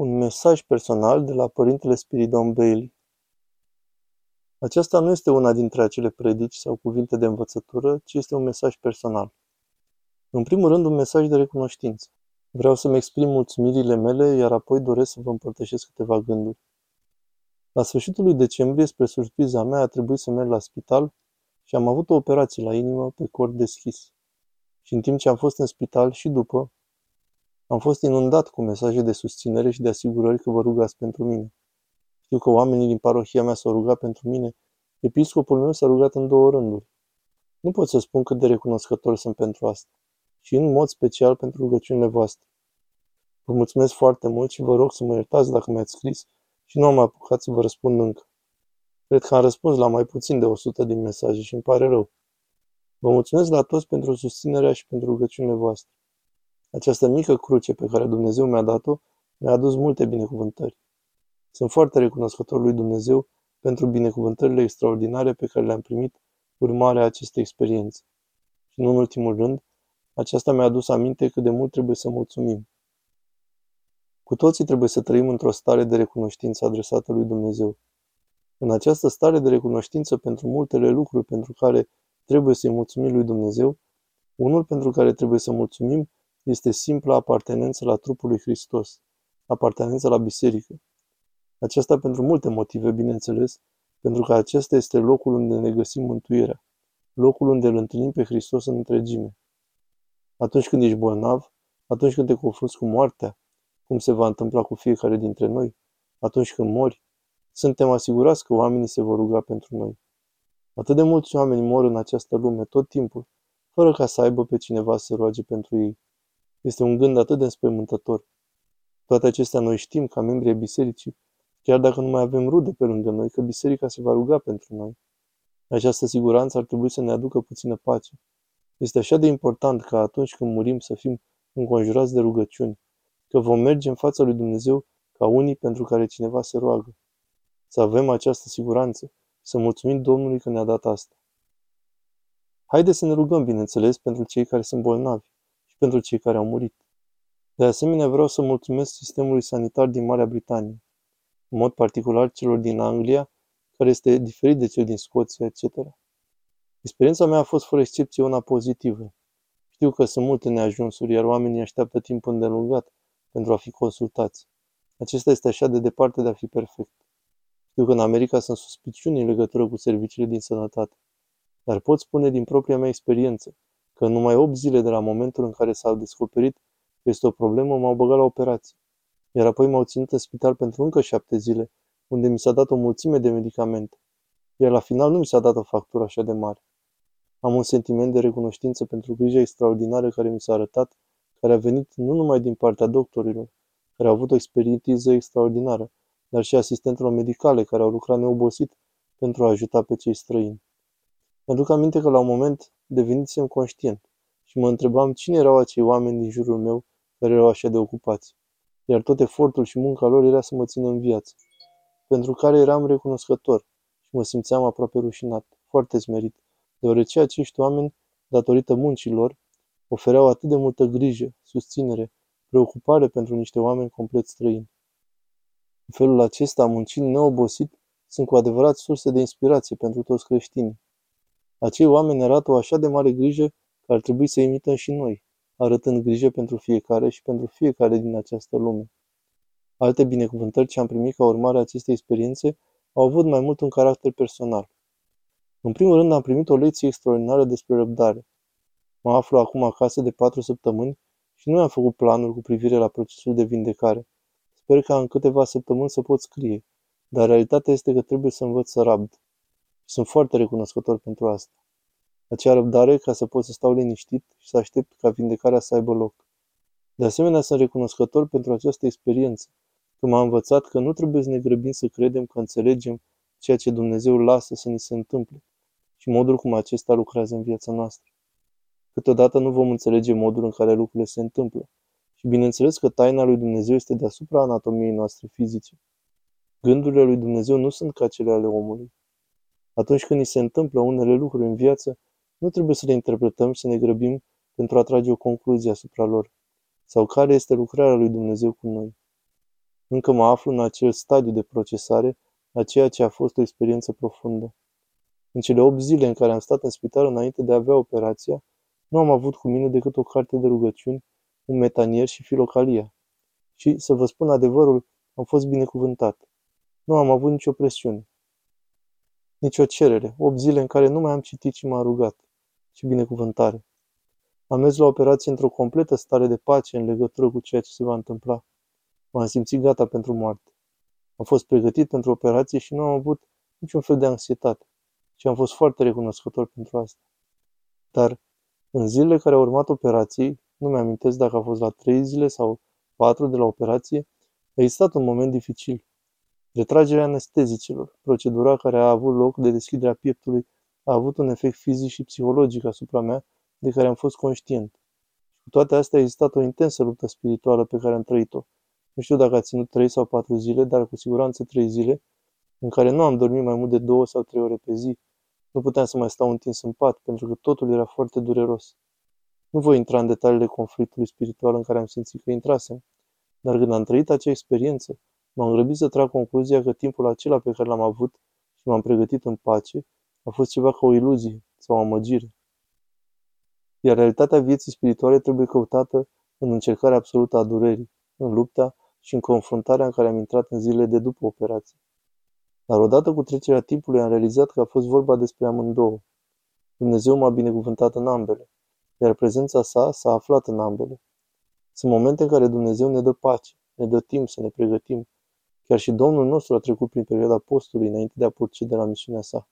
Un mesaj personal de la Părintele Spiridon Bailey. Aceasta nu este una dintre acele predici sau cuvinte de învățătură, ci este un mesaj personal. În primul rând, un mesaj de recunoștință. Vreau să-mi exprim mulțumirile mele, iar apoi doresc să vă împărtășesc câteva gânduri. La sfârșitul lui decembrie, spre surpriza mea, a trebuit să merg la spital și am avut o operație la inimă pe cord deschis. Și în timp ce am fost în spital și după, am fost inundat cu mesaje de susținere și de asigurări că vă rugați pentru mine. Știu că oamenii din parohia mea s-au rugat pentru mine. Episcopul meu s-a rugat în două rânduri. Nu pot să spun cât de recunoscător sunt pentru asta. Și în mod special pentru rugăciunile voastre. Vă mulțumesc foarte mult și vă rog să mă iertați dacă mi-ați scris și nu am apucat să vă răspund încă. Cred că am răspuns la mai puțin de 100 din mesaje și îmi pare rău. Vă mulțumesc la toți pentru susținerea și pentru rugăciunile voastre. Această mică cruce pe care Dumnezeu mi-a dat-o mi-a adus multe binecuvântări. Sunt foarte recunoscător lui Dumnezeu pentru binecuvântările extraordinare pe care le-am primit urmarea acestei experiențe. Și nu în ultimul rând, aceasta mi-a adus aminte cât de mult trebuie să mulțumim. Cu toții trebuie să trăim într-o stare de recunoștință adresată lui Dumnezeu. În această stare de recunoștință pentru multele lucruri pentru care trebuie să-i mulțumim lui Dumnezeu, unul pentru care trebuie să mulțumim este simpla apartenență la trupul lui Hristos, apartenență la biserică. Aceasta pentru multe motive, bineînțeles, pentru că acesta este locul unde ne găsim mântuirea, locul unde îl întâlnim pe Hristos în întregime. Atunci când ești bolnav, atunci când te confrunți cu moartea, cum se va întâmpla cu fiecare dintre noi, atunci când mori, suntem asigurați că oamenii se vor ruga pentru noi. Atât de mulți oameni mor în această lume tot timpul, fără ca să aibă pe cineva să roage pentru ei. Este un gând atât de înspăimântător. Toate acestea noi știm, ca membri ai bisericii, chiar dacă nu mai avem rude pe lângă noi, că biserica se va ruga pentru noi. Această siguranță ar trebui să ne aducă puțină pace. Este așa de important ca atunci când murim să fim înconjurați de rugăciuni, că vom merge în fața lui Dumnezeu ca unii pentru care cineva se roagă. Să avem această siguranță, să mulțumim Domnului că ne-a dat asta. Haideți să ne rugăm, bineînțeles, pentru cei care sunt bolnavi pentru cei care au murit. De asemenea, vreau să mulțumesc sistemului sanitar din Marea Britanie, în mod particular celor din Anglia, care este diferit de cel din Scoția, etc. Experiența mea a fost fără excepție una pozitivă. Știu că sunt multe neajunsuri, iar oamenii așteaptă timp îndelungat pentru a fi consultați. Acesta este așa de departe de a fi perfect. Știu că în America sunt suspiciuni în legătură cu serviciile din sănătate. Dar pot spune din propria mea experiență că în numai 8 zile de la momentul în care s-a descoperit că este o problemă, m-au băgat la operație. Iar apoi m-au ținut în spital pentru încă 7 zile, unde mi s-a dat o mulțime de medicamente. Iar la final nu mi s-a dat o factură așa de mare. Am un sentiment de recunoștință pentru grija extraordinară care mi s-a arătat, care a venit nu numai din partea doctorilor, care au avut o experiență extraordinară, dar și asistentelor medicale care au lucrat neobosit pentru a ajuta pe cei străini. Mă duc aminte că la un moment devenisem conștient și mă întrebam cine erau acei oameni din jurul meu care erau așa de ocupați. Iar tot efortul și munca lor era să mă țină în viață, pentru care eram recunoscător și mă simțeam aproape rușinat, foarte smerit, deoarece acești oameni, datorită muncilor, ofereau atât de multă grijă, susținere, preocupare pentru niște oameni complet străini. În felul acesta, muncind neobosit, sunt cu adevărat surse de inspirație pentru toți creștinii. Acei oameni arată o așa de mare grijă că ar trebui să imităm și noi, arătând grijă pentru fiecare și pentru fiecare din această lume. Alte binecuvântări ce am primit ca urmare a acestei experiențe au avut mai mult un caracter personal. În primul rând am primit o lecție extraordinară despre răbdare. Mă aflu acum acasă de patru săptămâni și nu am făcut planuri cu privire la procesul de vindecare. Sper ca în câteva săptămâni să pot scrie, dar realitatea este că trebuie să învăț să rabd. Sunt foarte recunoscător pentru asta. Acea răbdare ca să pot să stau liniștit și să aștept ca vindecarea să aibă loc. De asemenea, sunt recunoscător pentru această experiență, că m-a învățat că nu trebuie să ne grăbim să credem că înțelegem ceea ce Dumnezeu lasă să ni se întâmple și modul cum acesta lucrează în viața noastră. Câteodată nu vom înțelege modul în care lucrurile se întâmplă și bineînțeles că taina lui Dumnezeu este deasupra anatomiei noastre fizice. Gândurile lui Dumnezeu nu sunt ca cele ale omului. Atunci când ni se întâmplă unele lucruri în viață, nu trebuie să le interpretăm și să ne grăbim pentru a trage o concluzie asupra lor. Sau care este lucrarea lui Dumnezeu cu noi. Încă mă aflu în acel stadiu de procesare a ceea ce a fost o experiență profundă. În cele 8 zile în care am stat în spital înainte de a avea operația, nu am avut cu mine decât o carte de rugăciuni, un metanier și filocalia. Și, să vă spun adevărul, am fost binecuvântat. Nu am avut nicio presiune. Nicio cerere. 8 zile în care nu mai am citit și m-am rugat. Și binecuvântare. Am mers la operație într-o completă stare de pace în legătură cu ceea ce se va întâmpla. M-am simțit gata pentru moarte. Am fost pregătit pentru operație și nu am avut niciun fel de anxietate. Și am fost foarte recunoscător pentru asta. Dar, în zilele care au urmat operației, nu mi-amintesc dacă a fost la trei zile sau patru de la operație, a existat un moment dificil. Retragerea anestezicelor, procedura care a avut loc de deschiderea pieptului, a avut un efect fizic și psihologic asupra mea de care am fost conștient. Și cu toate astea a existat o intensă luptă spirituală pe care am trăit-o. Nu știu dacă a ținut trei sau patru zile, dar cu siguranță trei zile, în care nu am dormit mai mult de două sau trei ore pe zi. Nu puteam să mai stau întins în pat, pentru că totul era foarte dureros. Nu voi intra în detaliile conflictului spiritual în care am simțit că intrasem, dar când am trăit acea experiență, m-am grăbit să trag concluzia că timpul acela pe care l-am avut și m-am pregătit în pace a fost ceva ca o iluzie sau o amăgire. Iar realitatea vieții spirituale trebuie căutată în încercarea absolută a durerii, în lupta și în confruntarea în care am intrat în zilele de după operație. Dar odată cu trecerea timpului am realizat că a fost vorba despre amândouă. Dumnezeu m-a binecuvântat în ambele, iar prezența sa s-a aflat în ambele. Sunt momente în care Dumnezeu ne dă pace, ne dă timp să ne pregătim. Chiar și Domnul nostru a trecut prin perioada postului înainte de a procede la misiunea sa.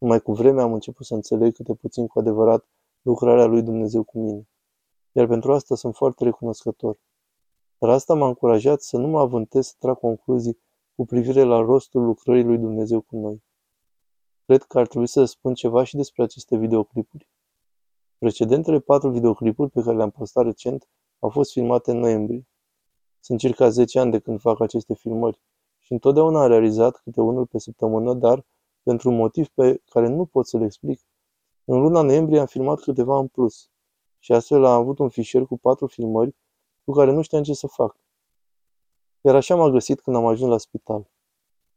Numai cu vremea am început să înțeleg câte puțin cu adevărat lucrarea lui Dumnezeu cu mine. Iar pentru asta sunt foarte recunoscător. Dar asta m-a încurajat să nu mă avântez să trag concluzii cu privire la rostul lucrării lui Dumnezeu cu noi. Cred că ar trebui să spun ceva și despre aceste videoclipuri. Precedentele patru videoclipuri pe care le-am postat recent au fost filmate în noiembrie. Sunt circa 10 ani de când fac aceste filmări și întotdeauna am realizat câte unul pe săptămână, dar pentru un motiv pe care nu pot să-l explic. În luna noiembrie am filmat câteva în plus și astfel am avut un fișier cu patru filmări cu care nu știam ce să fac. Iar așa m-a găsit când am ajuns la spital.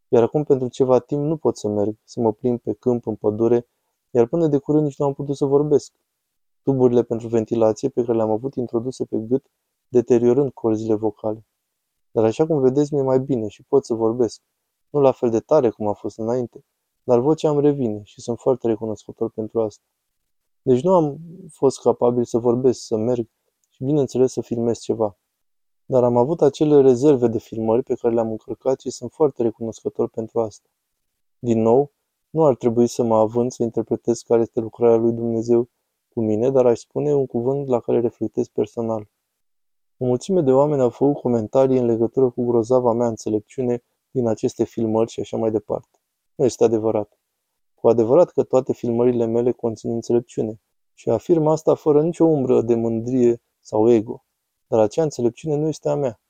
Iar acum pentru ceva timp nu pot să merg, să mă plimb pe câmp, în pădure, iar până de curând nici nu am putut să vorbesc. Tuburile pentru ventilație pe care le-am avut introduse pe gât, deteriorând corzile vocale. Dar așa cum vedeți, mi-e mai bine și pot să vorbesc. Nu la fel de tare cum a fost înainte, dar vocea îmi revine și sunt foarte recunoscător pentru asta. Deci nu am fost capabil să vorbesc, să merg și bineînțeles să filmez ceva. Dar am avut acele rezerve de filmări pe care le-am încărcat și sunt foarte recunoscător pentru asta. Din nou, nu ar trebui să mă având să interpretez care este lucrarea lui Dumnezeu cu mine, dar aș spune un cuvânt la care reflectez personal. O mulțime de oameni au făcut comentarii în legătură cu grozava mea înțelepciune din aceste filmări și așa mai departe. Nu este adevărat. Cu adevărat că toate filmările mele conțin înțelepciune și afirm asta fără nicio umbră de mândrie sau ego. Dar acea înțelepciune nu este a mea,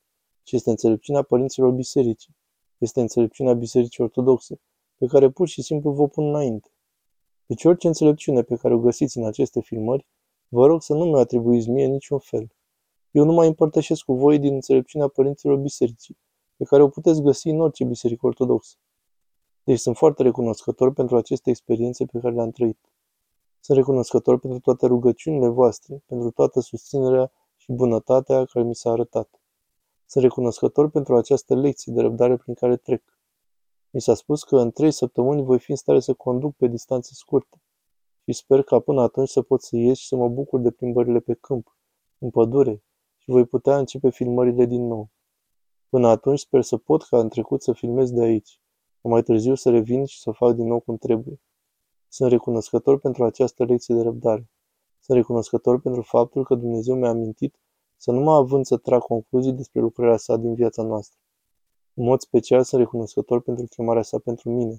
ci este înțelepciunea părinților bisericii. Este înțelepciunea bisericii ortodoxe, pe care pur și simplu vă pun înainte. Deci orice înțelepciune pe care o găsiți în aceste filmări, vă rog să nu mi atribuiți mie niciun fel. Eu nu mai împărtășesc cu voi din înțelepciunea părinților bisericii, pe care o puteți găsi în orice biserică ortodoxă. Deci sunt foarte recunoscător pentru aceste experiențe pe care le-am trăit. Sunt recunoscător pentru toate rugăciunile voastre, pentru toată susținerea și bunătatea care mi s-a arătat. Sunt recunoscător pentru această lecție de răbdare prin care trec. Mi s-a spus că în trei săptămâni voi fi în stare să conduc pe distanțe scurte și sper ca până atunci să pot să ies și să mă bucur de plimbările pe câmp, în pădure și voi putea începe filmările din nou. Până atunci sper să pot ca în trecut să filmez de aici, mai târziu să revin și să fac din nou cum trebuie. Sunt recunoscător pentru această lecție de răbdare. Sunt recunoscător pentru faptul că Dumnezeu mi-a amintit să nu mă având să trag concluzii despre lucrarea sa din viața noastră. În mod special sunt recunoscător pentru chemarea sa pentru mine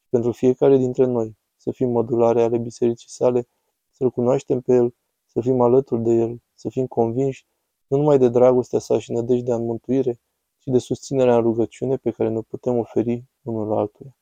și pentru fiecare dintre noi, să fim modulare ale bisericii sale, să-L cunoaștem pe El, să fim alături de El, să fim convinși nu numai de dragostea sa și nădejdea în mântuire, ci de susținerea în rugăciune pe care ne putem oferi unul altuia.